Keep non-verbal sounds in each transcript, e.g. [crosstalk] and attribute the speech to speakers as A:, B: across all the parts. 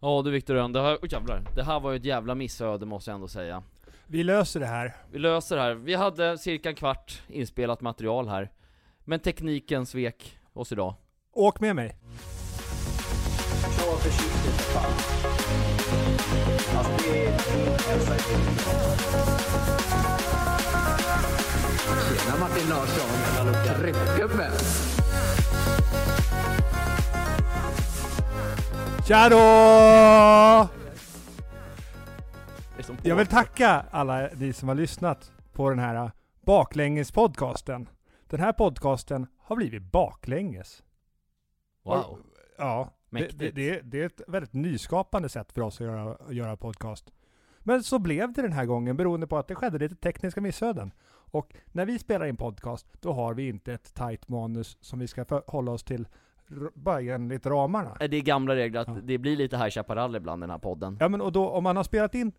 A: Ja du Viktor Rönn, det här, oh, jävlar. Det här var ju ett jävla missöde måste jag ändå säga.
B: Vi löser det här.
A: Vi löser det här. Vi hade cirka en kvart inspelat material här. Men tekniken svek oss idag.
B: Åk med mig.
C: Kör försiktigt för fan. Alltså det är min hälsa
D: Tjena Martin Larsson. Tryckgubbe.
B: Tja då! Jag vill tacka alla ni som har lyssnat på den här baklänges-podcasten. Den här podcasten har blivit baklänges.
A: Wow.
B: Ja, det, det, det, det är ett väldigt nyskapande sätt för oss att göra, göra podcast. Men så blev det den här gången beroende på att det skedde lite tekniska missöden. Och när vi spelar in podcast, då har vi inte ett tight manus som vi ska för, hålla oss till bara enligt ramarna.
A: Det är gamla regler att
B: Ja.
A: det blir lite High Chaparral ibland den här podden.
B: Ja men och då om man har spelat in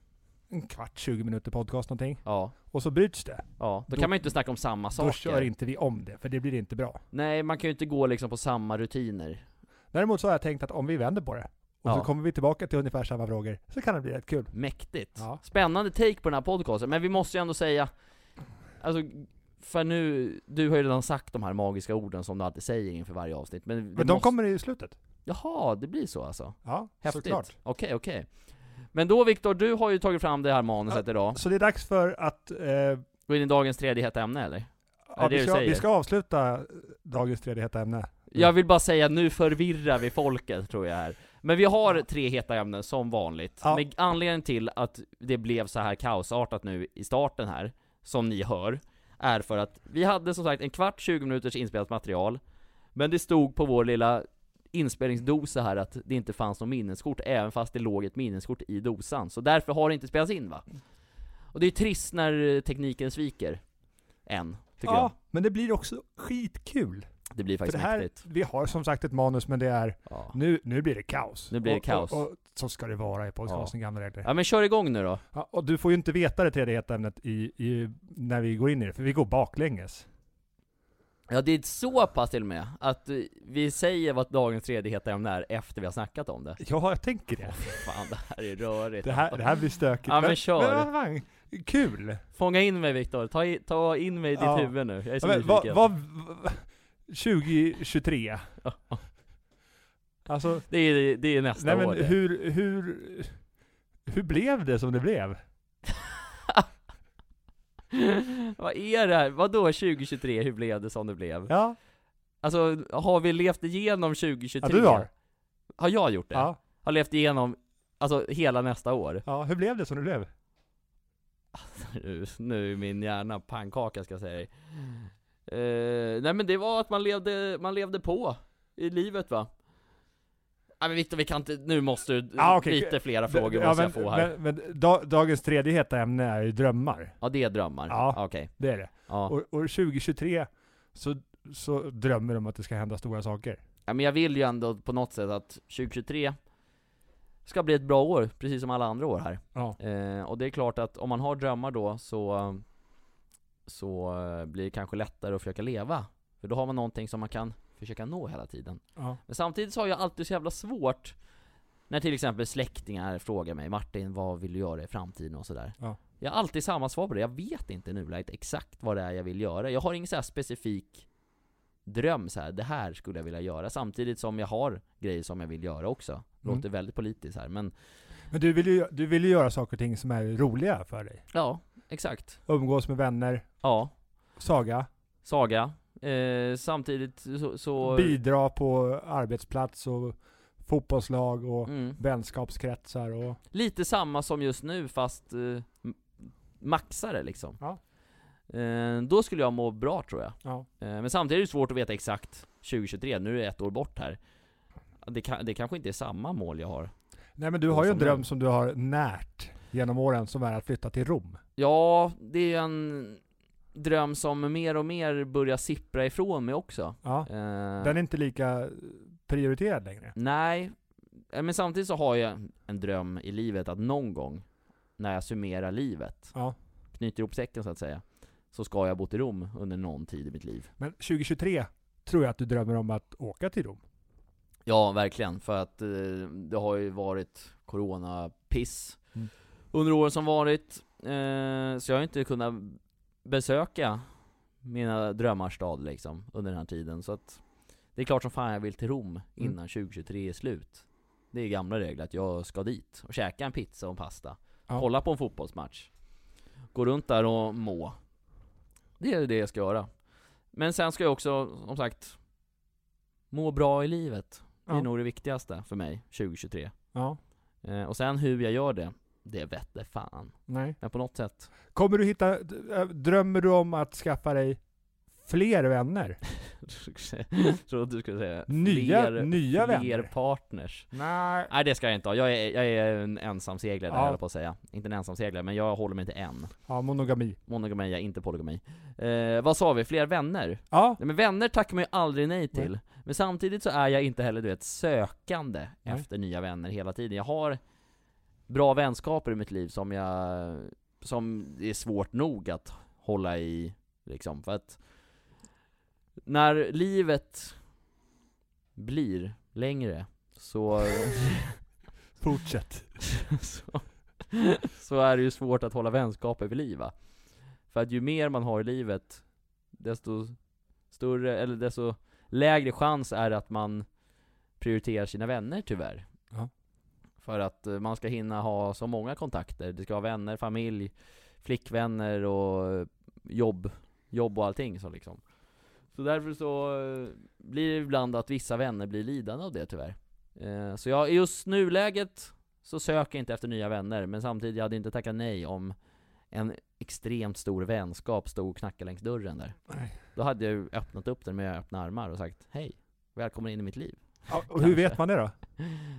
B: en kvart, 20 minuter podcast någonting,
A: Ja,
B: och så bryts det.
A: ja. Då,
B: Då-
A: kan man ju inte snacka om samma
B: Då
A: saker.
B: kör inte vi om det, för det blir inte bra.
A: Nej, man kan ju inte gå liksom på samma rutiner.
B: Däremot så har jag tänkt att om vi vänder på det, och
A: Ja.
B: så kommer vi tillbaka till ungefär samma frågor, så kan det bli rätt kul.
A: Mäktigt.
B: Ja.
A: Spännande take på den här podcasten, men vi måste ju ändå säga Alltså, för nu, du har ju redan sagt de här magiska orden som du alltid säger inför varje avsnitt Men,
B: Men de
A: måste,
B: kommer i slutet.
A: Jaha, det blir så alltså?
B: Ja,
A: Häftigt.
B: såklart.
A: Okej, okej Men då Viktor, du har ju tagit fram det här manuset idag
B: Så det är dags för att eh,
A: Gå in i dagens tredje heta ämne eller?
B: ja,
A: det
B: vi, ska, vi ska avsluta dagens tredje heta ämne.
A: Jag vill bara säga, nu förvirrar vi folket tror jag här Men vi har tre heta ämnen som vanligt
B: Ja.
A: Men anledningen till att det blev så här kaosartat nu i starten här Som ni hör Är för att vi hade som sagt en kvart, 20 minuters inspelat material Men det stod på vår lilla inspelningsdosa här att det inte fanns något minneskort Även fast det låg ett minneskort i dosan Så därför har det inte spelats in va? Och det är trist när tekniken sviker Än, tycker
B: Ja, men det blir också skitkul.
A: jag Det blir
B: För
A: faktiskt
B: det här,
A: mäktigt
B: vi har som sagt ett manus, men det är,
A: ja.
B: nu, nu blir det kaos.
A: Nu blir det
B: och,
A: kaos.
B: Och, och, så ska det vara i podcasten, gamla regler.
A: ja men kör igång nu då
B: Ja, och du får ju inte veta det tredje heta ämnet i, i, när vi går in i det, för vi går baklänges.
A: Ja det är så pass till och med, att vi säger vad dagens tredje heta ämne är efter vi har snackat om det
B: Ja, jag tänker det.
A: Fan det här är rörigt
B: Det här, det här blir stökigt.
A: Ja, men kör.
B: Men, fan, kul!
A: Fånga in mig Viktor, ta, i, ta in mig i ditt
B: Ja.
A: huvud nu, jag är så
B: Ja, men,
A: nyfiken
B: vad, vad, vad, 2023. Alltså,
A: det, är, det är nästa
B: nej men hur, hur, hur blev det som det blev? [laughs]
A: Vad är det här? Vadå 2023, hur blev det som det blev?
B: Ja,
A: Alltså, har vi levt igenom 2023?
B: ja du har.
A: Har jag gjort det?
B: Ja,
A: Har levt igenom, alltså hela nästa år?
B: ja, hur blev det som det blev?
A: nu, nu är min hjärna pannkaka ska jag säga dig. Eh, nej men det var att man levde, man levde på i livet va? Nej men Viktor vi kan inte, nu måste du,
B: Ah, okej.
A: lite flera frågor
B: Ja,
A: måste
B: men,
A: jag få här.
B: Men, men da, dagens tredje heta ämne är ju drömmar.
A: ja det är drömmar,
B: Ja.
A: okej.
B: Det är det.
A: Ja.
B: Och, och 2023 så, så drömmer de att det ska hända stora saker.
A: ja men jag vill ju ändå på något sätt att 2023 ska bli ett bra år, precis som alla andra år här.
B: Ja.
A: Eh, och det är klart att om man har drömmar då så Så eh, blir det kanske lättare att försöka leva För då har man någonting som man kan försöka nå hela tiden.
B: Ja.
A: Men samtidigt så har jag alltid så jävla svårt När till exempel släktingar frågar mig Martin, vad vill du göra i framtiden? och sådär.
B: Ja.
A: Jag har alltid samma svar på det, jag vet inte i nuläget exakt vad det är jag vill göra. Jag har ingen så här specifik dröm så här. det här skulle jag vilja göra. Samtidigt som jag har grejer som jag vill göra också. Låter väldigt politiskt här men
B: Men du vill, ju, du vill ju göra saker och ting som är roliga för dig.
A: Ja, exakt.
B: Umgås med vänner,
A: Ja,
B: saga,
A: saga eh, Samtidigt så, så
B: bidra på arbetsplats och fotbollslag och
A: mm,
B: vänskapskretsar och...
A: Lite samma som just nu fast eh, maxare liksom
B: Ja.
A: eh, Då skulle jag må bra tror jag
B: Ja.
A: eh, Men samtidigt är det svårt att veta exakt 2023, nu är det ett år bort här Det, kan, det kanske inte är samma mål jag har
B: Nej men du har ju en dröm som du har närt genom åren som är att flytta till Rom.
A: Ja, det är en dröm som mer och mer börjar sippra ifrån mig också
B: Ja.
A: eh,
B: Den är inte lika prioriterad längre.
A: Nej, eh, men samtidigt så har jag en dröm i livet att någon gång När jag summerar livet,
B: Ja.
A: knyter ihop säcken så att säga Så ska jag ha bott i Rom under någon tid i mitt liv
B: Men 2023 tror jag att du drömmer om att åka till Rom.
A: Ja, verkligen. För att eh, det har ju varit Corona-piss
B: Mm.
A: under åren som varit. Eh, så jag har inte kunnat besöka mina drömmars stad liksom, under den här tiden. Så att det är klart som fan jag vill till Rom innan
B: Mm.
A: 2023 är slut. Det är gamla regler att jag ska dit och käka en pizza och en pasta.
B: Ja.
A: Kolla på en fotbollsmatch. Gå runt där och må. Det är det jag ska göra. Men sen ska jag också, som sagt, må bra i livet. Det är
B: Ja.
A: nog det viktigaste för mig, 2023.
B: Ja.
A: Eh, och sen hur jag gör det, det vette fan.
B: Nej.
A: Men på något sätt.
B: Kommer du hitta, äh, drömmer du om att skaffa dig fler vänner?
A: Jag [laughs] trodde du skulle säga
B: Nya-
A: fler,
B: nya
A: fler
B: vänner.
A: partners.
B: Nej.
A: Nej det ska jag inte ha, jag är, jag är en ensamseglare
B: Ja.
A: höll på att säga. Inte en ensamseglare, men jag håller mig till en.
B: Ja, monogami.
A: Monogami, ja, inte polygami. Eh, vad sa vi? Fler vänner?
B: Ja.
A: Nej, men vänner tackar man ju aldrig nej till. Men samtidigt så är jag inte heller du vet, sökande
B: Nej.
A: efter nya vänner hela tiden. Jag har bra vänskaper i mitt liv som jag, som är svårt nog att hålla i, liksom. För att när livet blir längre så, [laughs]
B: Fortsätt. [laughs]
A: så, så är det ju svårt att hålla vänskaper vid liv va? För att ju mer man har i livet, desto större, eller desto lägre chans är det att man prioriterar sina vänner tyvärr. För att eh, man ska hinna ha så många kontakter. Det ska vara vänner, familj, flickvänner och jobb, jobb och allting så liksom. Så därför så eh, blir det ibland att vissa vänner blir lidande av det tyvärr. Eh, Så jag, just nuläget så söker jag inte efter nya vänner, men samtidigt, jag hade inte tackat nej om en extremt stor vänskap stod och knackade längs dörren där.
B: Nej.
A: Då hade jag ju öppnat upp den med öppna armar och sagt Hej, välkommen in i mitt liv.
B: Ja, och hur vet man det då?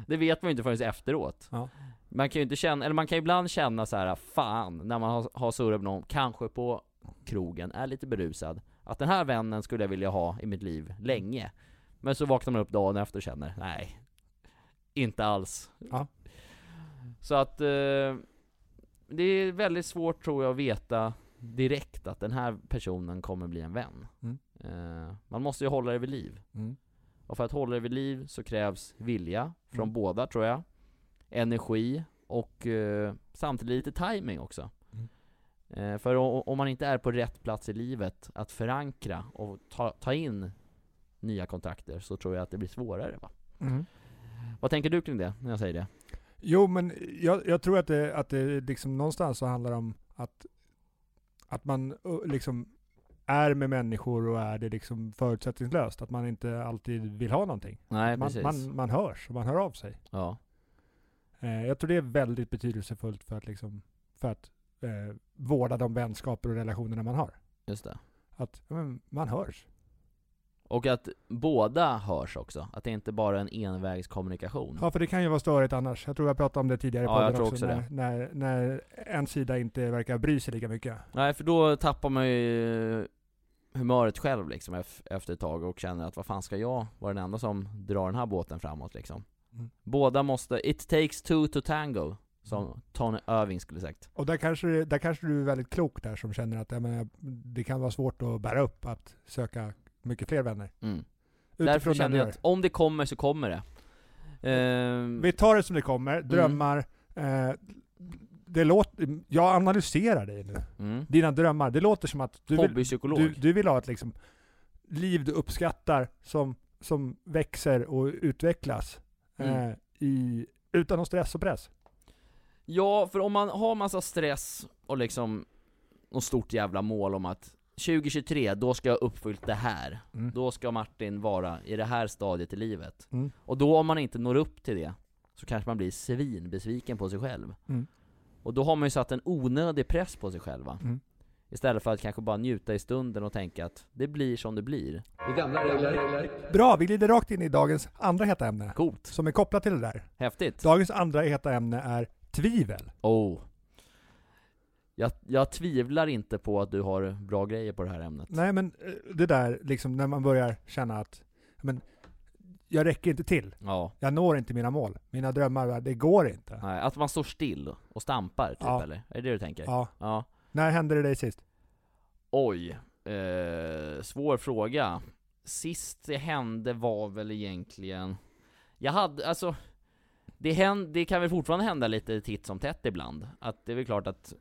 A: Det vet man ju inte förrän efteråt.
B: Ja.
A: Man kan ju inte känna, eller man kan ibland känna så här, fan, när man har, har surrat med någon, kanske på krogen, är lite berusad, att den här vännen skulle jag vilja ha i mitt liv länge. Men så vaknar man upp dagen efter och känner, nej, inte alls.
B: Ja.
A: Så att, eh, det är väldigt svårt tror jag att veta direkt att den här personen kommer bli en vän.
B: Mm.
A: Eh, man måste ju hålla det vid liv.
B: Mm.
A: Och för att hålla det vid liv så krävs vilja från
B: Mm.
A: båda tror jag Energi och eh, samtidigt lite timing också
B: Mm.
A: eh, För o- om man inte är på rätt plats i livet att förankra och ta, ta in nya kontakter så tror jag att det blir svårare va?
B: Mm.
A: Vad tänker du kring det, när jag säger det?
B: Jo, men jag, jag tror att det, att det liksom någonstans så handlar om att, att man liksom är med människor och är det liksom förutsättningslöst. Att man inte alltid vill ha någonting.
A: Nej
B: Man,
A: precis
B: man, man hörs och man hör av sig.
A: Ja,
B: Eh, jag tror det är väldigt betydelsefullt för att, liksom, för att eh, vårda de vänskaper och relationerna man har.
A: just det
B: Att men, man hörs.
A: Och att båda hörs också, att det inte bara är en envägskommunikation
B: Ja, för det kan ju vara störigt annars. Jag tror jag pratade om det tidigare i
A: Ja, jag tror också
B: när,
A: det.
B: när, när en sida inte verkar bry sig lika mycket.
A: Nej för då tappar man ju humöret själv liksom ef- efter ett tag och känner att vad fan ska jag vara den enda som drar den här båten framåt liksom
B: Mm.
A: Båda måste, it takes two to tango Som Tony Irving skulle sagt
B: Och där kanske, där kanske du är väldigt klok där som känner att jag menar, det kan vara svårt att bära upp att söka mycket fler vänner.
A: mm. Därför känner jag att om det kommer så kommer det Ehm,
B: Vi tar det som det kommer, drömmar. Eh, det låter, jag analyserar dig nu.
A: mm.
B: Dina drömmar, det låter som att du vill, du, du vill ha ett liksom liv du uppskattar som, som växer och utvecklas. Eh,
A: Mm.
B: i, utan någon stress och press.
A: Ja, för om man har massa stress och liksom något stort jävla mål om att 2023, då ska jag ha uppfyllt det här.
B: Mm.
A: Då ska Martin vara i det här stadiet i livet.
B: Mm.
A: Och då om man inte når upp till det, så kanske man blir svinbesviken på sig själv.
B: Mm.
A: Och då har man ju satt en onödig press på sig själv va?
B: Mm.
A: Istället för att kanske bara njuta i stunden och tänka att det blir som det blir.
B: Bra, vi glider rakt in i dagens andra heta ämne.
A: Coolt.
B: Som är kopplat till det där.
A: Häftigt.
B: Dagens andra heta ämne är tvivel.
A: Oh. Jag, jag tvivlar inte på att du har bra grejer på det här ämnet.
B: Nej men eh, det där liksom när man börjar känna att men, jag räcker inte till.
A: Ja.
B: Jag når inte mina mål. Mina drömmar, det går inte.
A: Nej, att man står still och stampar typ
B: Ja.
A: eller? Är det det du tänker?
B: Ja.
A: ja.
B: När hände det dig sist?
A: Oj, eh, svår fråga. Sist det hände var väl egentligen Jag hade, alltså det, händ, det kan väl fortfarande hända lite titt som tätt ibland. Att det är väl klart att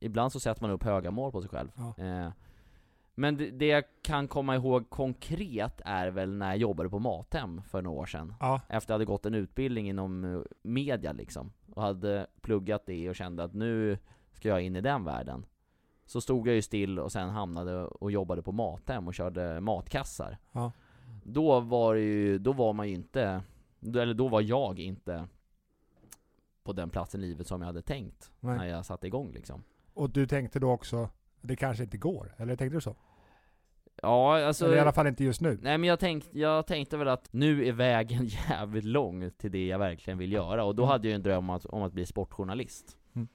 A: ibland så sätter man upp höga mål på sig själv.
B: Ja.
A: Eh, men det, det jag kan komma ihåg konkret är väl när jag jobbade på Mathem för några år sedan.
B: Ja.
A: Efter att jag hade gått en utbildning inom eh, media liksom. Och hade pluggat det och kände att nu ska jag in i den världen. Så stod jag ju still och sen hamnade och jobbade på Mathem och körde matkassar.
B: Ja.
A: Då var ju, då var man ju inte, eller då var jag inte på den platsen i livet som jag hade tänkt
B: Nej.
A: när jag satte igång liksom.
B: Och du tänkte då också, det kanske inte går? Eller tänkte du så?
A: Ja, alltså
B: Eller i alla fall inte just nu?
A: Nej men jag, tänkt, jag tänkte väl att nu är vägen [laughs] jävligt lång till det jag verkligen vill göra, och då
B: Mm.
A: hade jag ju en dröm om att, om att bli sportjournalist.
B: Mm.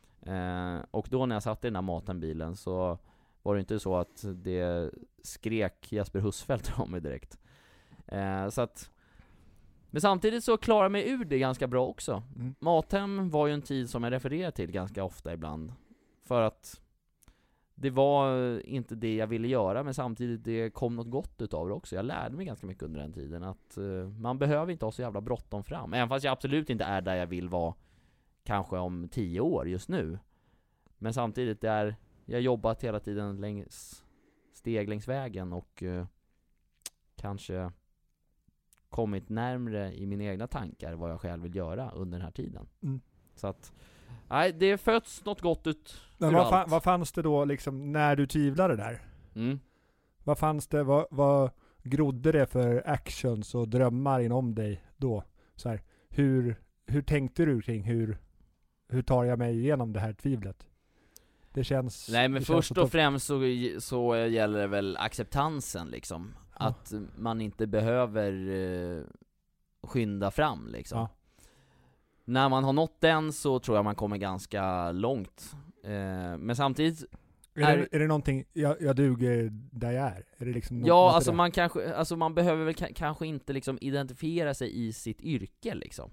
A: Eh, och då när jag satt i den här matenbilen så var det inte så att det skrek Jesper Husfeldt [laughs] om mig direkt. Eh, så att men samtidigt så klarade jag mig ur det ganska bra också.
B: Mm.
A: Mathem var ju en tid som jag refererar till ganska ofta ibland. För att det var inte det jag ville göra, men samtidigt det kom något gott utav det också. Jag lärde mig ganska mycket under den tiden, att eh, man behöver inte ha så jävla bråttom fram. Även fast jag absolut inte är där jag vill vara kanske om tio år just nu. Men samtidigt, det är, jag har jobbat hela tiden längs, steg längs vägen och eh, kanske kommit närmre i mina egna tankar vad jag själv vill göra under den här tiden.
B: Mm.
A: Så att, nej det föds något gott ut
B: Men vad, fa-
A: allt.
B: vad fanns det då liksom när du tvivlade där?
A: Mm.
B: Vad fanns det, vad, vad grodde det för actions och drömmar inom dig då? Så här, hur, hur tänkte du kring hur, hur tar jag mig igenom det här tvivlet? Det känns...
A: Nej men först och främst så, så gäller det väl acceptansen liksom.
B: Ja.
A: Att man inte behöver eh, skynda fram liksom.
B: Ja.
A: När man har nått den så tror jag man kommer ganska långt. Eh, men samtidigt,
B: Är,
A: är-
B: det, är det någonting, jag, jag duger där jag är? Är det liksom
A: ja alltså man kanske, alltså man behöver väl ka- kanske inte liksom identifiera sig i sitt yrke liksom.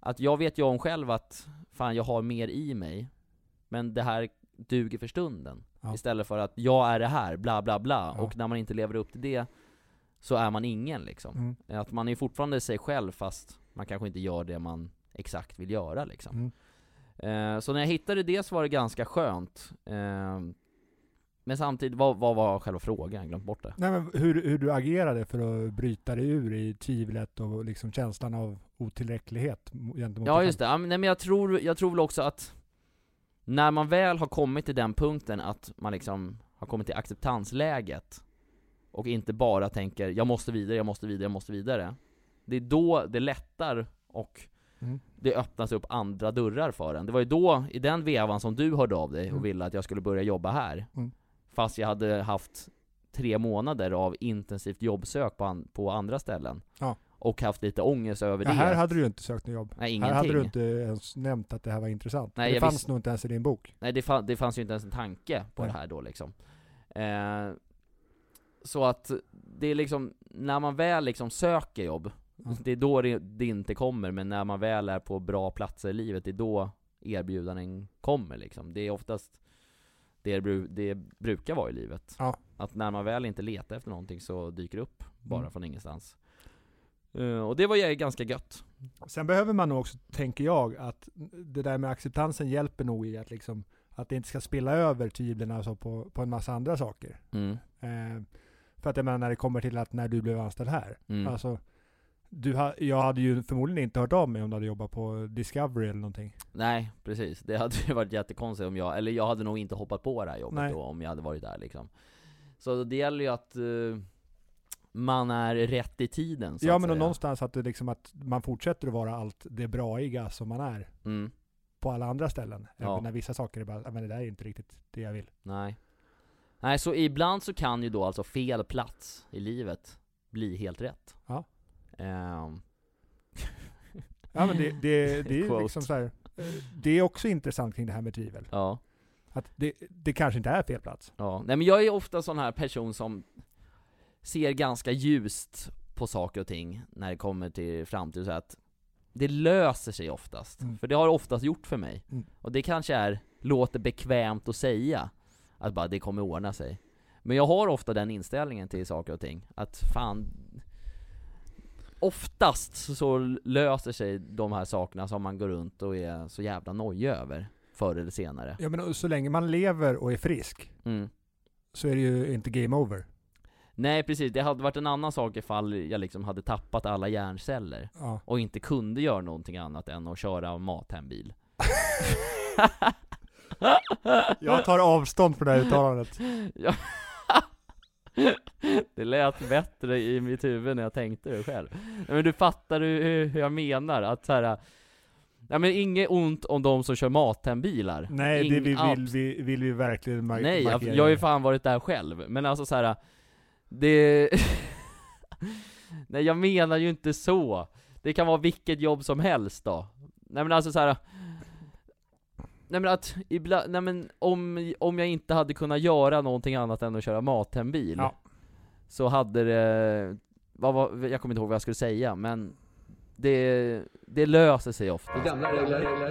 A: Att jag vet ju om själv att, fan jag har mer i mig, men det här duger för stunden.
B: Ja.
A: Istället för att jag är det här, bla bla bla,
B: Ja.
A: och när man inte lever upp till det så är man ingen liksom.
B: Mm.
A: Att man är fortfarande sig själv fast man kanske inte gör det man exakt vill göra liksom.
B: Mm.
A: Eh, så när jag hittade det så var det ganska skönt. Eh, men samtidigt, vad, vad var själva frågan? Jag glömt bort det.
B: Nej men hur, hur du agerade för att bryta dig ur i tvivlet och liksom känslan av otillräcklighet mo- gentemot
A: Ja just det, ja, men, nej, men jag tror, jag tror väl också att när man väl har kommit till den punkten att man liksom har kommit till acceptansläget och inte bara tänker 'jag måste vidare, jag måste vidare, jag måste vidare' Det är då det lättar och
B: Mm.
A: det öppnas upp andra dörrar för en. Det var ju då, i den vevan som du hörde av dig och
B: Mm.
A: ville att jag skulle börja jobba här
B: Mm.
A: Fast jag hade haft tre månader av intensivt jobbsök på, an- på andra ställen
B: Ja.
A: Och haft lite ångest över
B: Ja,
A: det
B: här hade du ju inte sökt något jobb.
A: Nej
B: Här
A: ingenting
B: hade du inte ens nämnt att det här var intressant.
A: Nej,
B: det fanns nog inte ens i din bok.
A: Nej det, fa- det fanns ju inte ens en tanke på
B: Nej.
A: det här då liksom eh, Så att det är liksom, när man väl liksom söker jobb. Det är då det, det inte kommer, men när man väl är på bra platser i livet, det är då erbjudanden kommer liksom Det är oftast det det, bru- det brukar vara i livet
B: Ja.
A: Att när man väl inte letar efter någonting så dyker det upp bara
B: Mm.
A: från ingenstans Eh, Och det var ju ganska gött
B: Sen behöver man nog också, tänker jag, att det där med acceptansen hjälper nog i att liksom att det inte ska spilla över tvivlen alltså på, på en massa andra saker.
A: mm.
B: Eh, för att jag menar när det kommer till att när du blev anställd här.
A: Mm.
B: Alltså, du ha, jag hade ju förmodligen inte hört av mig om du hade jobbat på Discovery eller någonting.
A: Nej, precis. Det hade ju varit jättekonstigt om jag, eller jag hade nog inte hoppat på det här jobbet
B: Nej.
A: då om jag hade varit där liksom. Så det gäller ju att eh, man är rätt i tiden så
B: ja
A: att
B: men
A: säga.
B: någonstans att, det liksom att man fortsätter att vara allt det braiga som man är
A: Mm,
B: på alla andra ställen.
A: Ja.
B: Även när vissa saker är bara, "Ja, men det där är inte riktigt det jag vill.
A: nej. Nej, så ibland så kan ju då alltså fel plats i livet bli helt rätt.
B: Ja.
A: Ehm, [laughs]
B: Ja men det, det, det är liksom så här, eh, det är också intressant kring det här med tvivel.
A: ja.
B: Att det, det kanske inte är fel plats.
A: Ja, nej men jag är ofta sån här person som ser ganska ljust på saker och ting när det kommer till framtid, så att det löser sig oftast.
B: Mm.
A: För det har det oftast gjort för mig.
B: Mm.
A: Och det kanske är, låter bekvämt att säga, att bara det kommer ordna sig. Men jag har ofta den inställningen till saker och ting, att fan oftast så löser sig de här sakerna som man går runt och är så jävla nojig över, förr eller senare.
B: Ja men så länge man lever och är frisk
A: Mm.
B: så är det ju inte game over.
A: Nej precis, det hade varit en annan sak ifall jag liksom hade tappat alla hjärnceller
B: Ja.
A: och inte kunde göra någonting annat än att köra mathembil. [laughs]
B: Jag tar avstånd från det här uttalandet. [laughs]
A: Ja. [laughs] Det lät bättre i mitt huvud när jag tänkte det själv. Men du fattar hur, hur- jag menar, att så här. Ja men inget ont om de som kör mathembilar.
B: Nej, det
A: Ing-
B: vill, vill, vi, vill vi verkligen mar-
A: Nej, jag,
B: markera.
A: jag har ju fan varit där själv, men alltså så här. Det... [laughs] Nej jag menar ju inte så. Det kan vara vilket jobb som helst då. Nej men alltså så här. Nej men att, ibland, nej men om, om jag inte hade kunnat göra någonting annat än att köra mathembil
B: Ja.
A: Så hade det, vad var, jag kommer inte ihåg vad jag skulle säga men det, det löser sig ofta.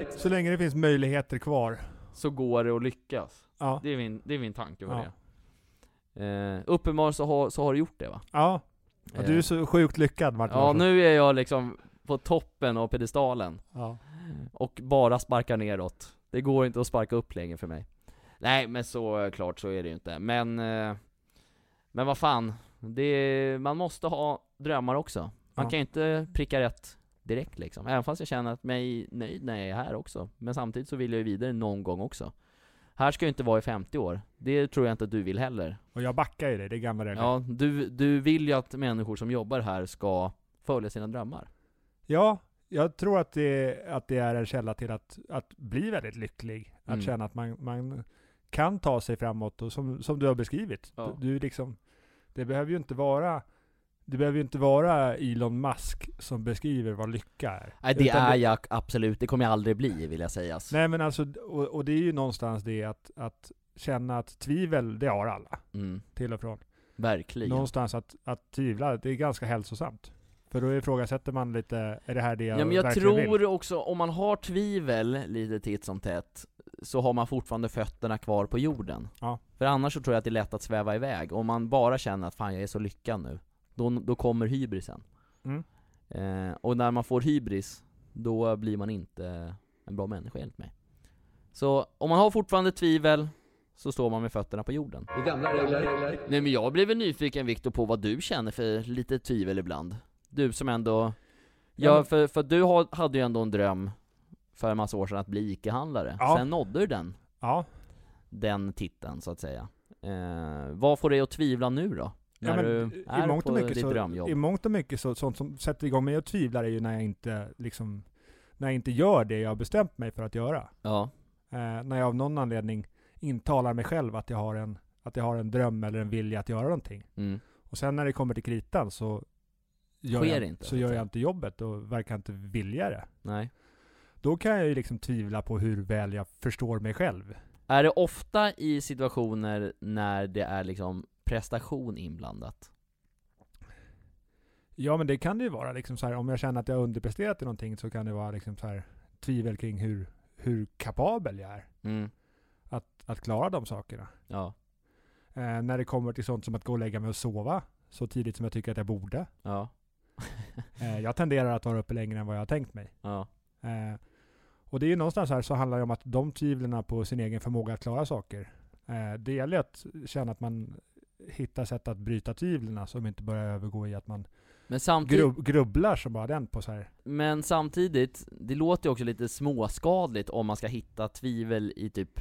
B: Så länge det finns möjligheter kvar.
A: Så går det att lyckas.
B: Ja.
A: Det är min, det är min tanke med
B: Ja.
A: det. Eh, uppenbarligen så har, så har du gjort det va?
B: Ja. ja du är
A: Eh,
B: så sjukt lyckad Martin
A: Ja nu är jag liksom på toppen av pedestalen
B: Ja.
A: och bara sparkar neråt. Det går inte att sparka upp längre för mig. Nej men så eh, klart så är det ju inte. Men, eh, men vad fan. Det, man måste ha drömmar också. Man
B: Ja.
A: kan ju inte pricka rätt direkt liksom. Även fast jag känner att mig nöjd när jag är här också. Men samtidigt så vill jag ju vidare någon gång också. Här ska jag inte vara i 50 år. Det tror jag inte att du vill heller.
B: Och jag backar ju dig, det är gamla regler.
A: Ja, du, du vill ju att människor som jobbar här ska följa sina drömmar.
B: Ja, jag tror att det, att det är en källa till att, att bli väldigt lycklig. Att
A: Mm.
B: känna att man, man kan ta sig framåt och som, som du har beskrivit.
A: Ja.
B: Du, du liksom, det behöver ju inte vara det behöver ju inte vara Elon Musk som beskriver vad lycka är.
A: Nej det
B: Utan
A: är jag absolut, det kommer jag aldrig bli vill jag sägas.
B: Nej men alltså, och, och det är ju någonstans det att, att känna att tvivel, det har alla.
A: Mm,
B: Till och från.
A: verkligen.
B: Någonstans att, att tvivla, det är ganska hälsosamt. För då ifrågasätter man lite, är det här det jag
A: Ja, men jag tror
B: vill?
A: också, om man har tvivel lite titt som tätt, så har man fortfarande fötterna kvar på jorden.
B: Ja.
A: För annars så tror jag att det är lätt att sväva iväg. Om man bara känner att fan jag är så lyckad nu, då, då kommer hybrisen.
B: Mm.
A: Eh, och när man får hybris, då blir man inte en bra människa enligt mig. Så om man har fortfarande tvivel, så står man med fötterna på jorden.
D: Gamla regler.
A: Nej men jag blev väl nyfiken Viktor på vad du känner för lite tvivel ibland. Du som ändå,
B: Ja,
A: för, för du hade ju ändå en dröm för en massa år sedan att bli ICA-handlare.
B: Ja.
A: Sen nådde du den,
B: Ja,
A: den titeln så att säga. Eh, vad får dig att tvivla nu då? När
B: ja men
A: du
B: i
A: är
B: mångt
A: på
B: och mycket
A: ditt
B: så,
A: drömjobb?
B: I mångt och mycket så, sånt som sätter igång mig och tvivlar är ju när jag inte liksom, när jag inte gör det jag har bestämt mig för att göra.
A: Ja,
B: Eh, när jag av någon anledning intalar mig själv att jag har en, att jag har en dröm eller en vilja att göra någonting.
A: mm.
B: Och sen när det kommer till kritan så gör,
A: Sker
B: jag,
A: inte,
B: så gör jag inte jobbet och verkar inte vilja det.
A: nej.
B: Då kan jag ju liksom tvivla på hur väl jag förstår mig själv.
A: Är det ofta i situationer när det är liksom prestation inblandat?
B: Ja men det kan det ju vara liksom så här, om jag känner att jag underpresterat i någonting så kan det vara liksom så här tvivel kring hur, hur kapabel jag är
A: Mm.
B: att, att klara de sakerna.
A: Ja,
B: Eh, när det kommer till sånt som att gå och lägga mig och sova så tidigt som jag tycker att jag borde.
A: ja, [laughs]
B: Eh, jag tenderar att vara uppe längre än vad jag har tänkt mig.
A: ja.
B: Eh, och det är ju någonstans här så handlar det om att de tvivlen på sin egen förmåga att klara saker. Eh, det gäller att känna att man hittar sätt att bryta tvivlen som inte börjar övergå i att man
A: Men samtidigt,
B: grub, grubblar som bara den på så här.
A: Men samtidigt, det låter ju också lite småskadligt om man ska hitta tvivel i typ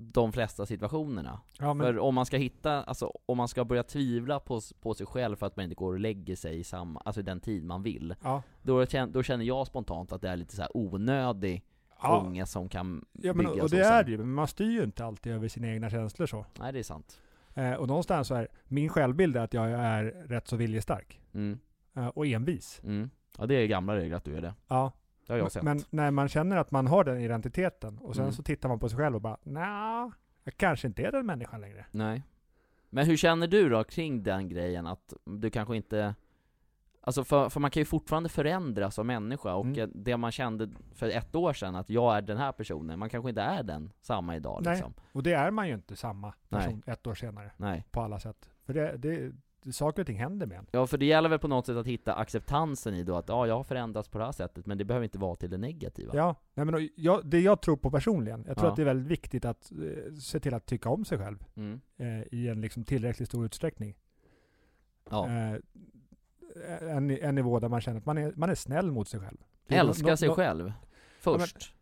A: de flesta situationerna.
B: Ja, men,
A: För om man ska hitta, alltså om man ska börja tvivla på, på sig själv för att man inte går och lägger sig i samma, alltså den tid man vill,
B: ja,
A: då, kän- då känner jag spontant att det är lite så här onödig
B: ja,
A: ångest som kan
B: ja men,
A: byggas
B: och det är det ju, men man styr ju inte alltid över sina egna känslor så.
A: Nej det är sant.
B: Eh, och någonstans så är min självbild är att jag är rätt så viljestark.
A: Mm,
B: Eh, och envis.
A: mm. Ja det är gamla regler att du är det.
B: Ja,
A: Det har jag sett.
B: men när man känner att man har den identiteten och sen
A: Mm.
B: så tittar man på sig själv och bara Nja, jag kanske inte är den människan längre.
A: Nej. Men hur känner du då kring den grejen att du kanske inte Alltså för, för man kan ju fortfarande förändras som människa och
B: Mm.
A: det man kände för ett år sedan att jag är den här personen, man kanske inte är den samma idag
B: Nej.
A: liksom.
B: Och det är man ju inte samma person ett år senare
A: Nej.
B: på alla sätt. För det, det, saker och ting händer med en.
A: Ja, för det gäller väl på något sätt att hitta acceptansen i då att ja, jag har förändrats på det här sättet, men det behöver inte vara till det negativa.
B: Ja, nej men jag, det jag tror på personligen, jag tror
A: Ja.
B: att det är väldigt viktigt att eh, se till att tycka om sig själv
A: Mm.
B: eh, i en liksom tillräckligt stor utsträckning.
A: Ja.
B: Eh, en, en nivå där man känner att man är, man är snäll mot sig själv.
A: Älska sig själv. Först.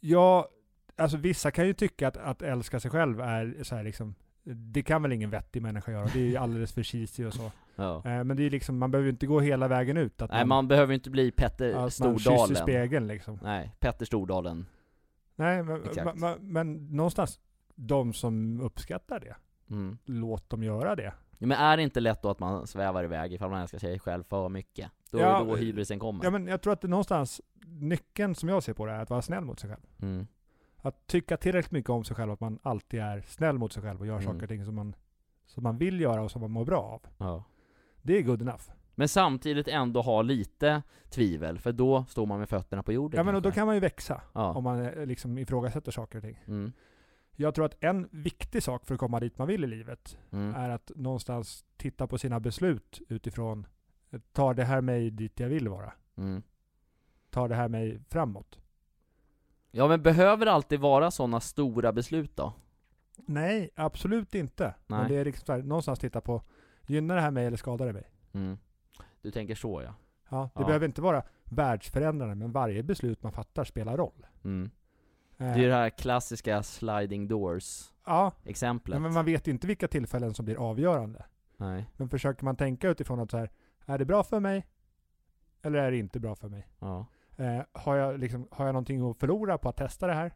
B: Ja, alltså vissa kan ju tycka att, att älska sig själv är så här liksom, det kan väl ingen vettig människa göra, det är ju alldeles för cheesy och så.
A: Ja.
B: Eh, men det är liksom, man behöver ju inte gå hela vägen ut. Att
A: Nej, man behöver inte bli Petter
B: att man kysser
A: Stordalen.
B: spegeln liksom.
A: Nej, Petter Stordalen.
B: Nej, men,
A: Exakt.
B: men, men någonstans, de som uppskattar det,
A: Mm.
B: låt dem göra det.
A: Ja, men är det inte lätt då att man svävar iväg ifall man älskar sig själv för mycket? Då
B: Ja,
A: är det då hybrisen kommer.
B: Ja men jag tror att det någonstans, nyckeln som jag ser på det är att vara snäll mot sig själv.
A: Mm.
B: Att tycka tillräckligt mycket om sig själv, att man alltid är snäll mot sig själv och gör
A: Mm.
B: saker och ting som man, som man vill göra och som man mår bra av.
A: Ja.
B: Det är good enough.
A: Men samtidigt ändå ha lite tvivel, för då står man med fötterna på jorden
B: Ja men och då kan man ju växa,
A: Ja.
B: om man eh, liksom ifrågasätter saker och ting.
A: Mm.
B: Jag tror att en viktig sak för att komma dit man vill i livet,
A: Mm.
B: är att någonstans titta på sina beslut utifrån, tar det här mig dit jag vill vara?
A: Mm.
B: Tar det här mig framåt?
A: Ja men behöver det alltid vara sådana stora beslut då?
B: Nej, absolut inte. Men
A: Nej.
B: det är liksom här, någonstans titta på, gynnar det här mig eller skadar det mig?
A: Mm. Du tänker så ja.
B: Ja, det
A: Ja.
B: behöver inte vara världsförändrande, men varje beslut man fattar spelar roll.
A: Mm.
B: Eh,
A: Det är det här klassiska sliding doors
B: ja,
A: exemplet.
B: men man vet ju inte vilka tillfällen som blir avgörande.
A: Nej.
B: Men försöker man tänka utifrån att så här, är det bra för mig? Eller är det inte bra för mig?
A: Ja.
B: Eh, har, jag liksom, har jag någonting att förlora på att testa det här?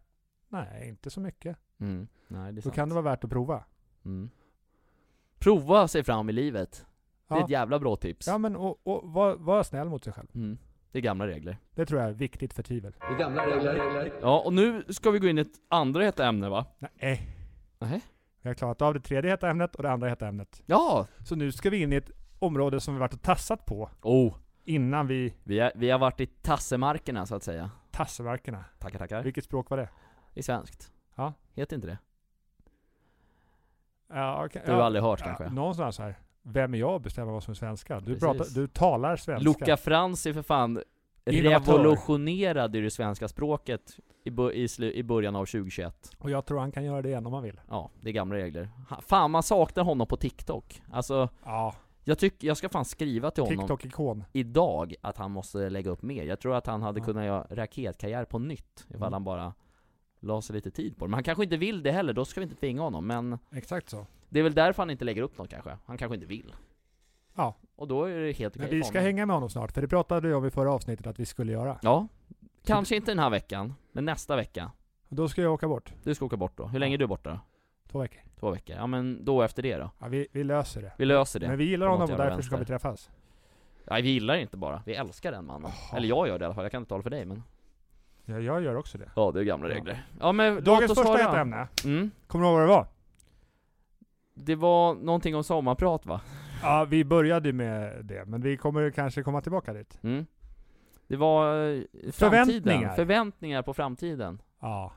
B: Nej, inte så mycket.
A: Mm. Nej det är
B: Då
A: sant.
B: kan det vara värt att prova.
A: Mm. Prova sig fram i livet. Det är
B: Ja,
A: ett jävla bra tips.
B: ja men och, och var, var snäll mot sig själv.
A: Mm. Det är gamla regler.
B: Det tror jag är viktigt för tvivel.
D: Det är gamla regler.
A: Ja, och nu ska vi gå in i ett andra heta ämne va?
B: Nej.
A: Nej.
B: Vi har klarat av det tredje heta ämnet och det andra heta ämnet.
A: Ja!
B: Så nu ska vi in i ett område som vi varit och tassat på
A: Oh!
B: Innan vi
A: Vi, är, vi har varit i tassemarkerna så att säga.
B: tassemarkerna.
A: Tackar tackar.
B: Vilket språk var det?
A: Det är svenskt.
B: Ja.
A: Heter inte det?
B: Ja, okej.
A: Det har
B: ja,
A: du aldrig hört
B: ja,
A: kanske?
B: Någonstans här. Vem är jag att bestämma vad som är svenska? Du, pratar, du talar svenska.
A: Luca Franzi för fan
B: Innovatör.
A: revolutionerade ju det svenska språket i, i, i början av 2021.
B: Och jag tror han kan göra det igen om han vill.
A: Ja, det är gamla regler. Ha- Fan man saknar honom på TikTok. Alltså,
B: Ja,
A: jag tycker, jag ska fan skriva till honom
B: TikTok-ikon.
A: idag att han måste lägga upp mer. Jag tror att han hade
B: Ja.
A: kunnat göra raketkarriär på nytt ifall
B: Mm.
A: han bara la sig lite tid på det. Men han kanske inte vill det heller, då ska vi inte tvinga honom. Men
B: Exakt så.
A: det är väl därför han inte lägger upp något kanske. Han kanske inte vill.
B: Ja.
A: Och då är det helt okej
B: Men vi ska hänga med honom snart, för det pratade vi om i förra avsnittet att vi skulle göra.
A: Ja. Kanske inte den här veckan, men nästa vecka.
B: Då ska jag åka bort.
A: Du ska åka bort då. Hur länge är du borta?
B: Två veckor.
A: Två veckor? Ja men då efter det då?
B: Ja, vi, vi löser det.
A: Vi löser det.
B: Men vi gillar
A: på
B: honom och därför ska vi träffas.
A: Nej vi gillar inte bara, vi älskar den mannen. Eller jag gör det i alla fall, jag kan inte tala för dig men
B: Ja, jag gör också det.
A: Ja det är gamla
B: Ja.
A: regler. Ja men låt
B: Dagens första
A: höra.
B: heta ämne.
A: Mm.
B: Kommer du ihåg vad det var?
A: Det var någonting om sommarprat va?
B: Ja, vi började med det, men vi kommer kanske komma tillbaka dit.
A: Mm. Det var eh, framtiden.
B: Förväntningar.
A: Förväntningar på framtiden.
B: Ja.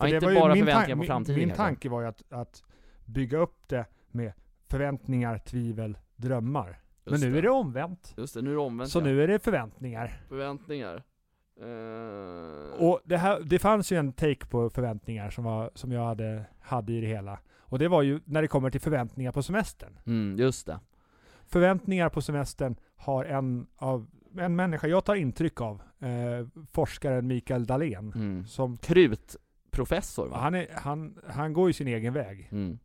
A: Ja,
B: det
A: inte bara
B: min
A: förväntningar på framtiden
B: Min, min tanke var ju att, att bygga upp det med förväntningar, tvivel, drömmar. Men
A: Just
B: nu är det omvänt.
A: Just det, nu är det omvänt
B: Så
A: ja.
B: nu är det förväntningar.
A: Förväntningar. Eh,
B: Och det, här, det fanns ju en take på förväntningar som, var, som jag hade, hade i det hela. Och det var ju när det kommer till förväntningar på semestern.
A: Mm, just det.
B: Förväntningar på semestern har en av en människa jag tar intryck av, eh, forskaren Mikael Dahlén.
A: Mm.
B: Som,
A: Krutprofessor va?
B: han, är, han, han går ju sin egen väg.
A: Mm.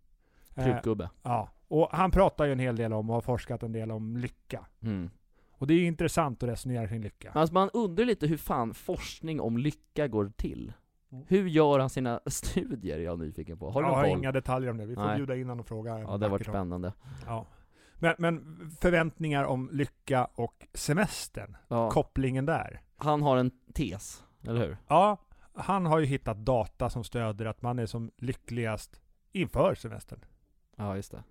B: Eh,
A: Krutgubbe.
B: ja. Och han pratar ju en hel del om och har forskat en del om lycka.
A: Mm.
B: Och det är ju intressant att resonera kring lycka.
A: Alltså man undrar lite hur fan forskning om lycka går till.
B: Mm.
A: Hur gör han sina [laughs] studier är jag nyfiken på. Har du
B: jag
A: någon
B: har
A: koll?
B: inga detaljer om det. Vi får
A: Nej.
B: bjuda in honom och fråga.
A: Ja det har varit spännande.
B: Ja. Men, men förväntningar om lycka och semestern,
A: Ja.
B: kopplingen där.
A: Han har en tes, eller hur?
B: Ja, han har ju hittat data som stöder att man är som lyckligast inför semestern.
A: Ja just det.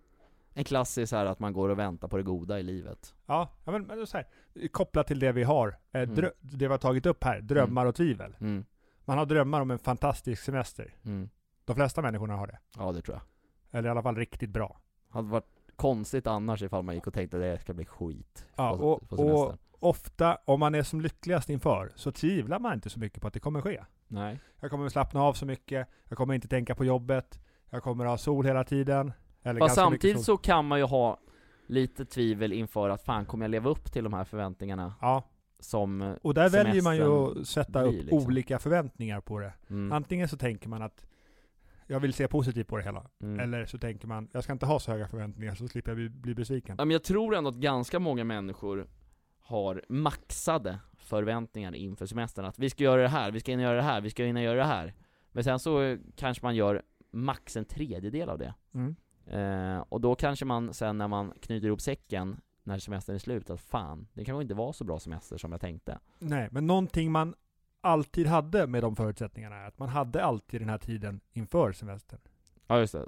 A: En klassisk här att man går och väntar på det goda i livet.
B: Ja, men, men så här, kopplat till det vi har, eh,
A: Mm.
B: det vi har tagit upp här, drömmar och tvivel.
A: Mm.
B: Man har drömmar om en fantastisk semester.
A: Mm.
B: De flesta människorna har det.
A: Ja det tror jag.
B: Eller i alla fall riktigt bra.
A: Hade varit konstigt annars ifall man gick och tänkte att det ska bli skit
B: Ja,
A: på,
B: och,
A: på
B: och
A: semestern.
B: ofta, om man är som lyckligast inför, så tvivlar man inte så mycket på att det kommer ske.
A: Nej.
B: Jag kommer slappna av så mycket, jag kommer inte tänka på jobbet, jag kommer ha sol hela tiden. Eller
A: Fast samtidigt så kan man ju ha lite tvivel inför att fan, kommer jag leva upp till de här förväntningarna
B: Ja,
A: som
B: och där väljer man ju att sätta
A: blir,
B: upp
A: liksom.
B: olika förväntningar på det.
A: mm,
B: Antingen så tänker man att jag vill se positivt på det hela.
A: mm.
B: Eller så tänker man, jag ska inte ha så höga förväntningar så slipper jag bli, bli besviken.
A: Ja, men jag tror ändå att ganska många människor har maxade förväntningar inför semestern. Att vi ska göra det här, vi ska hinna göra det här, vi ska hinna göra det här. Men sen så kanske man gör max en tredjedel av det.
B: Mm.
A: Eh, och då kanske man sen när man knyter ihop säcken när semestern är slut, att fan, det kanske inte var så bra semester som jag tänkte.
B: Nej, men någonting man alltid hade med de förutsättningarna är att man hade alltid den här tiden inför semestern.
A: Ja just det.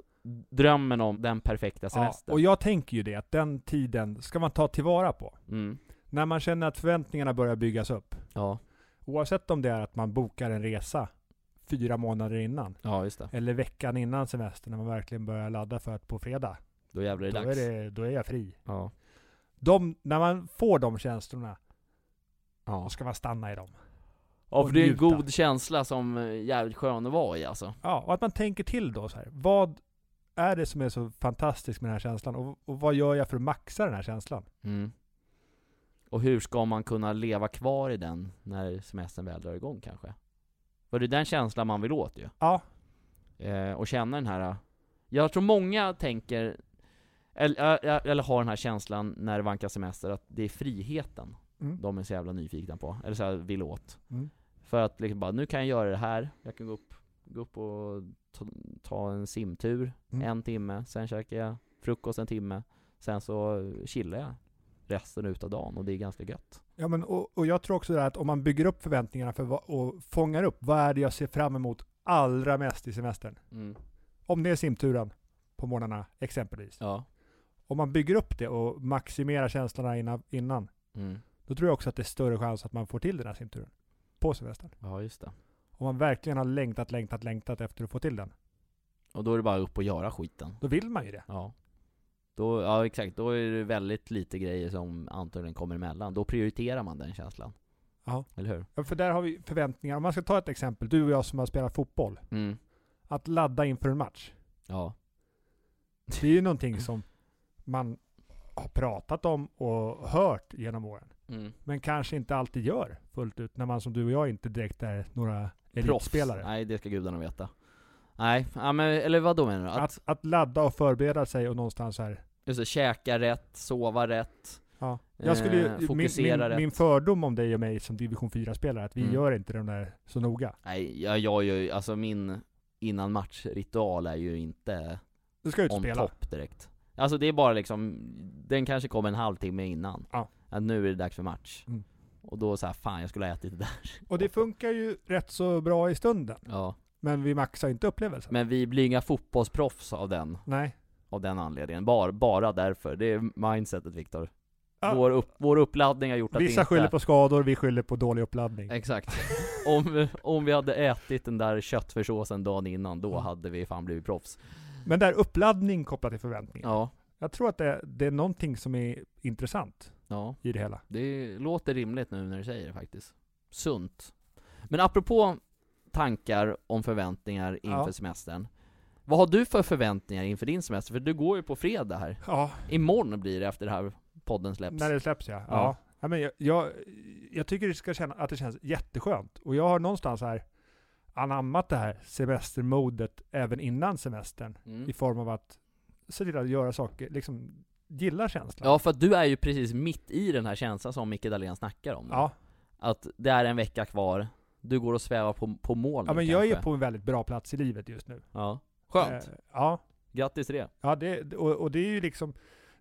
A: Drömmen om den perfekta
B: Ja,
A: semestern.
B: och jag tänker ju det, att den tiden ska man ta tillvara på.
A: Mm.
B: När man känner att förväntningarna börjar byggas upp.
A: Ja,
B: Oavsett om det är att man bokar en resa fyra månader innan,
A: ja just det.
B: eller veckan innan semestern, när man verkligen börjar ladda för att på fredag,
A: Då jävlar är det
B: då är,
A: dags.
B: det, då är jag fri.
A: Ja.
B: De, när man får de känslorna,
A: Ja.
B: då ska man stanna i dem.
A: ja, för det är en god känsla som är jävligt skön att vara i alltså.
B: Ja, och att man tänker till då så här. Vad är det som är så fantastiskt med den här känslan? Och, och vad gör jag för att maxa den här känslan?
A: Mm. Och hur ska man kunna leva kvar i den när semestern väl drar igång kanske? För det är den känslan man vill åt ju.
B: Ja,
A: Eh, och känna den här... Jag tror många tänker, eller, eller har den här känslan när det vankas semester, att det är friheten
B: mm.
A: de är så jävla nyfikna på, eller så här vill åt.
B: Mm.
A: För att liksom bara, nu kan jag göra det här, jag kan gå upp, gå upp och ta, ta en simtur
B: Mm.
A: en timme, sen käkar jag frukost en timme, sen så chillar jag resten utav dagen och det är ganska gött.
B: Ja, men och, och jag tror också att om man bygger upp förväntningarna för vad, och fångar upp, vad är det jag ser fram emot allra mest i semestern?
A: Mm.
B: Om det är simturen på morgnarna, exempelvis.
A: Ja.
B: Om man bygger upp det och maximerar känslorna innan, innan,
A: Mm.
B: då tror jag också att det är större chans att man får till den här simturen. På semestern.
A: Ja, just det.
B: Om man verkligen har längtat, längtat, längtat efter att få till den.
A: Och då är det bara upp och göra skiten.
B: Då vill man ju det.
A: Ja. Då, ja exakt, då är det väldigt lite grejer som antagligen kommer emellan. Då prioriterar man den känslan.
B: Ja.
A: Eller hur?
B: Ja, för där har vi förväntningar. Om man ska ta ett exempel, du och jag som har spelat fotboll.
A: Mm.
B: Att ladda inför en match.
A: Ja.
B: Det är ju någonting som man har pratat om och hört genom åren.
A: Mm.
B: Men kanske inte alltid gör fullt ut. När man som du och jag inte direkt är några elitspelare.
A: Nej, det ska gudarna veta. Nej, ja, men, eller vad då menar du? Att,
B: Att, att ladda och förbereda sig och någonstans här.
A: Just det, käka rätt, sova rätt,
B: Ja. Jag skulle ju,
A: eh,
B: min, min, min fördom om dig och mig som division 4-spelare, att vi
A: Mm.
B: gör inte de där så noga.
A: Nej, jag, jag gör ju, alltså min innan matchritual är ju inte
B: Du ska
A: on
B: spela.
A: top direkt. Alltså det är bara liksom, den kanske kommer en halvtimme innan.
B: Ja.
A: Att nu är det dags för match.
B: Mm.
A: Och då så här, fan jag skulle ha ätit det där.
B: Och det funkar ju rätt så bra i stunden.
A: Ja.
B: Men vi maxar inte upplevelsen.
A: Men vi blir inga fotbollsproffs av den,
B: Nej.
A: Av den anledningen. Bara, bara därför. Det är mindsetet Viktor.
B: Ja.
A: Vår, upp, vår uppladdning har gjort att
B: Vissa
A: det
B: skyller
A: inte...
B: på skador, vi skyller på dålig uppladdning.
A: Exakt. [laughs] om, om vi hade ätit den där köttfärssåsen dagen innan, då
B: Mm.
A: hade vi fan blivit proffs.
B: Men där uppladdning kopplat till förväntningar.
A: Ja.
B: Jag tror att det, det är någonting som är intressant
A: Ja.
B: i det hela.
A: Det låter rimligt nu när du säger det faktiskt. Sunt. Men apropå tankar om förväntningar inför
B: Ja.
A: semestern. Vad har du för förväntningar inför din semester? För du går ju på fredag här.
B: Ja,
A: Imorgon blir det efter det här podden släpps.
B: när det släpps ja.
A: Ja.
B: ja. men jag, jag, jag tycker det ska känna, att det känns jätteskönt. Och jag har någonstans här anammat det här semestermodet även innan semestern.
A: Mm.
B: I form av att se till att göra saker, liksom gilla känslan.
A: Ja, för att du är ju precis mitt i den här känslan som Micke Dahlén snackar om.
B: ja.
A: Att det är en vecka kvar, du går och svävar på, på mål
B: Ja
A: nu
B: men jag är
A: kanske.
B: på en väldigt bra plats i livet just nu.
A: Ja. Skönt.
B: Eh, ja,
A: Grattis till det.
B: ja det, och, och det är ju liksom,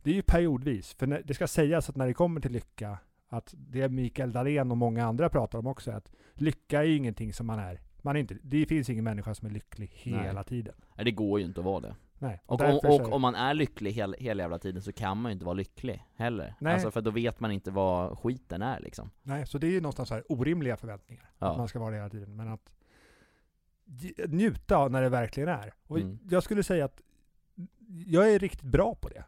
B: det är ju periodvis. För när, det ska sägas att när det kommer till lycka, att det Mikael Dahlén och många andra pratar om också, att lycka är ju ingenting som man är. Man är inte, det finns ingen människa som är lycklig hela
A: Nej.
B: tiden.
A: Nej, det går ju inte att vara det.
B: Nej.
A: Och, om,
B: därför så-
A: och om man är lycklig hel, hela jävla tiden så kan man ju inte vara lycklig heller.
B: Nej.
A: Alltså för då vet man inte vad skiten är liksom.
B: Nej, så det är ju någonstans så här orimliga förväntningar. Att
A: Ja.
B: man ska vara det hela tiden. Men att njuta när det verkligen är. Och
A: Mm.
B: jag skulle säga att jag är riktigt bra på det.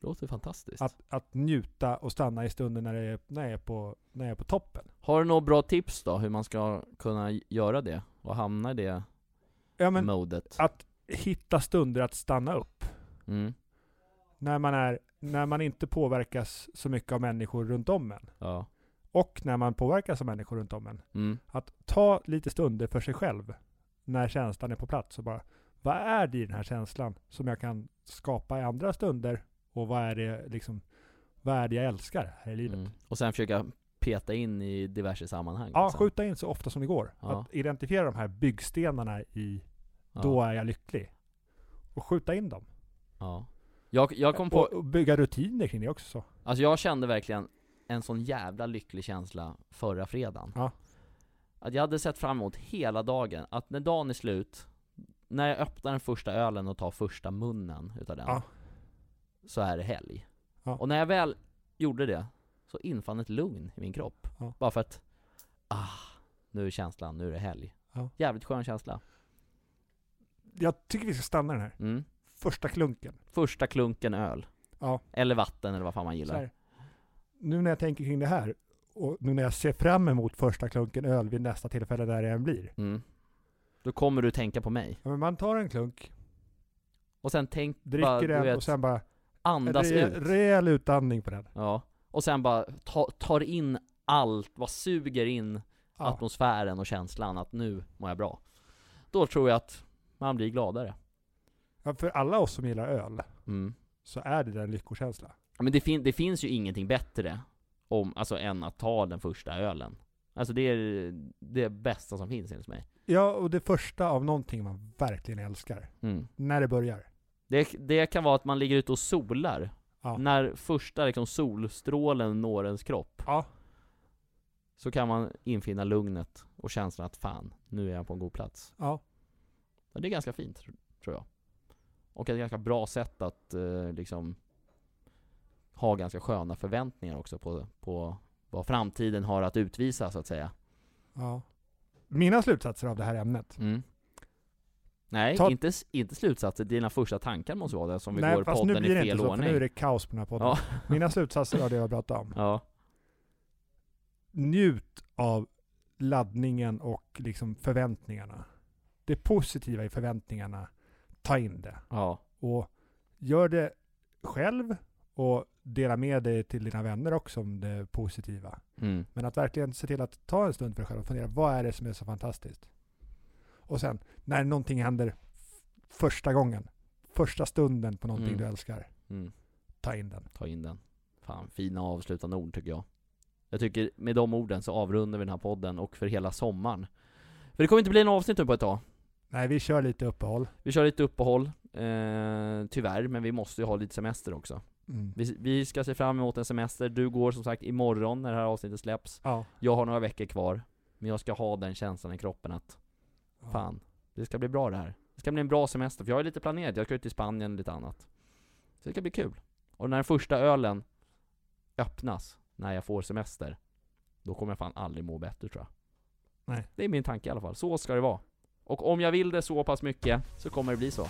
A: Det låter fantastiskt.
B: Att, att njuta och stanna i stunden när, det är, när, jag är på, när jag är på toppen.
A: Har du några bra tips då, hur man ska kunna göra det? Och hamna i det
B: Ja men
A: modet?
B: att hitta stunder att stanna upp.
A: Mm,
B: När man, är, när man inte påverkas så mycket av människor runt om en.
A: ja.
B: Och när man påverkas av människor runt om en.
A: Mm,
B: Att ta lite stunder för sig själv. När känslan är på plats och bara, vad är det i den här känslan som jag kan skapa i andra stunder? Och vad är det liksom, vad är det jag älskar här i livet?
A: mm. Och sen försöka peta in i diverse sammanhang
B: Ja,
A: liksom.
B: skjuta in så ofta som det går.
A: Ja.
B: Att identifiera de här byggstenarna i,
A: ja.
B: då är jag lycklig. Och skjuta in dem.
A: ja. Jag, jag kom på,
B: Och, och bygga rutiner kring det också. Så.
A: alltså jag kände verkligen en sån jävla lycklig känsla förra fredagen
B: Ja.
A: Att jag hade sett fram emot hela dagen, att när dagen är slut När jag öppnar den första ölen och tar första munnen utav den
B: Ja.
A: Så är det helg
B: Ja.
A: Och när jag väl gjorde det Så infann ett lugn i min kropp
B: Ja.
A: Bara för att Ah, nu är känslan, nu är det helg. Jävligt skön känsla
B: Jag tycker vi ska stanna den här.
A: mm.
B: Första klunken.
A: Första klunken öl
B: Ja.
A: Eller vatten eller vad fan man gillar.
B: Nu när jag tänker kring det här och nu när jag ser fram emot första klunken öl vid nästa tillfälle där det än blir.
A: mm. Då kommer du tänka på mig
B: Ja, men man tar en klunk,
A: Och sen tänk
B: dricker
A: bara, du
B: den
A: vet,
B: och sen bara
A: andas
B: re,
A: ut
B: rejäl utandning på den.
A: Ja, och sen bara ta, tar in allt, bara suger in
B: Ja.
A: atmosfären och känslan att nu mår jag bra Då tror jag att man blir gladare
B: Ja, för alla oss som gillar öl
A: mm.
B: så är det en lyckokänsla.
A: Men det, fin- det finns ju ingenting bättre om, alltså än att ta den första ölen Alltså det är det bästa som finns enligt mig
B: Ja, och det första av någonting man verkligen älskar.
A: mm.
B: När det börjar.
A: det, det kan vara att man ligger ute och solar
B: Ja.
A: När första liksom solstrålen når ens kropp
B: Ja.
A: Så kan man infinna lugnet och känslan att fan, nu är jag på en god plats
B: Ja.
A: Ja, det är ganska fint, tr- tror jag. Och ett ganska bra sätt att eh, liksom ha ganska sköna förväntningar också på, på vad framtiden har att utvisa, så att säga.
B: ja. Mina slutsatser av det här ämnet.
A: Mm. Nej,
B: Ta-
A: inte, inte slutsatser, dina första tankar måste vara det som vi
B: Nej,
A: går
B: fast nu
A: podden
B: blir
A: i
B: det
A: fel
B: inte så, för
A: ordning.
B: nu är det kaos på den här podden.
A: Ja. [laughs]
B: Mina slutsatser av det jag pratat om.
A: Ja,
B: Njut av laddningen och liksom förväntningarna. Det positiva i förväntningarna, ta in det.
A: ja,
B: Och gör det själv och dela med dig till dina vänner också om det positiva.
A: mm.
B: Men att verkligen se till att ta en stund för dig själv och fundera, vad är det som är så fantastiskt? Och sen, när någonting händer första gången, första stunden på någonting
A: Mm.
B: du älskar,
A: Mm.
B: ta in den.
A: Ta in den. Fan, fina avslutande ord tycker jag. Jag tycker med de orden så avrundar vi den här podden och för hela sommaren. För det kommer inte bli en avsnitt nu på ett tag.
B: Nej, vi kör lite uppehåll.
A: Vi kör lite uppehåll, eh, tyvärr, men vi måste ju ha lite semester också.
B: Mm.
A: Vi, vi ska se fram emot en semester, du går som sagt imorgon när det här avsnittet släpps.
B: Ja.
A: Jag har några veckor kvar, men jag ska ha den känslan i kroppen att
B: Ja.
A: fan, det ska bli bra det här. Det ska bli en bra semester, för jag är lite planerat, jag ska ut till Spanien och lite annat. Så det ska bli kul. Och när den första ölen öppnas, när jag får semester, då kommer jag fan aldrig må bättre tror jag.
B: Nej.
A: Det är min tanke i alla fall, så ska det vara. Och om jag vill det så pass mycket, så kommer det bli så.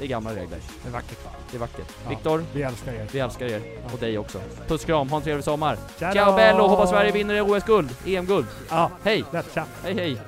A: Det är gamla regler.
B: Det är vackert.
A: Det är vackert.
B: Ja.
A: Viktor,
B: Vi älskar er.
A: vi älskar er. Och dig också. Puss kram, ha en trevlig sommar.
B: Ciao
A: Ciao bello, hoppas Sverige vinner OS-guld, EM-guld.
B: Ja,
A: Hej!
B: lätt tja.
A: Hej hej!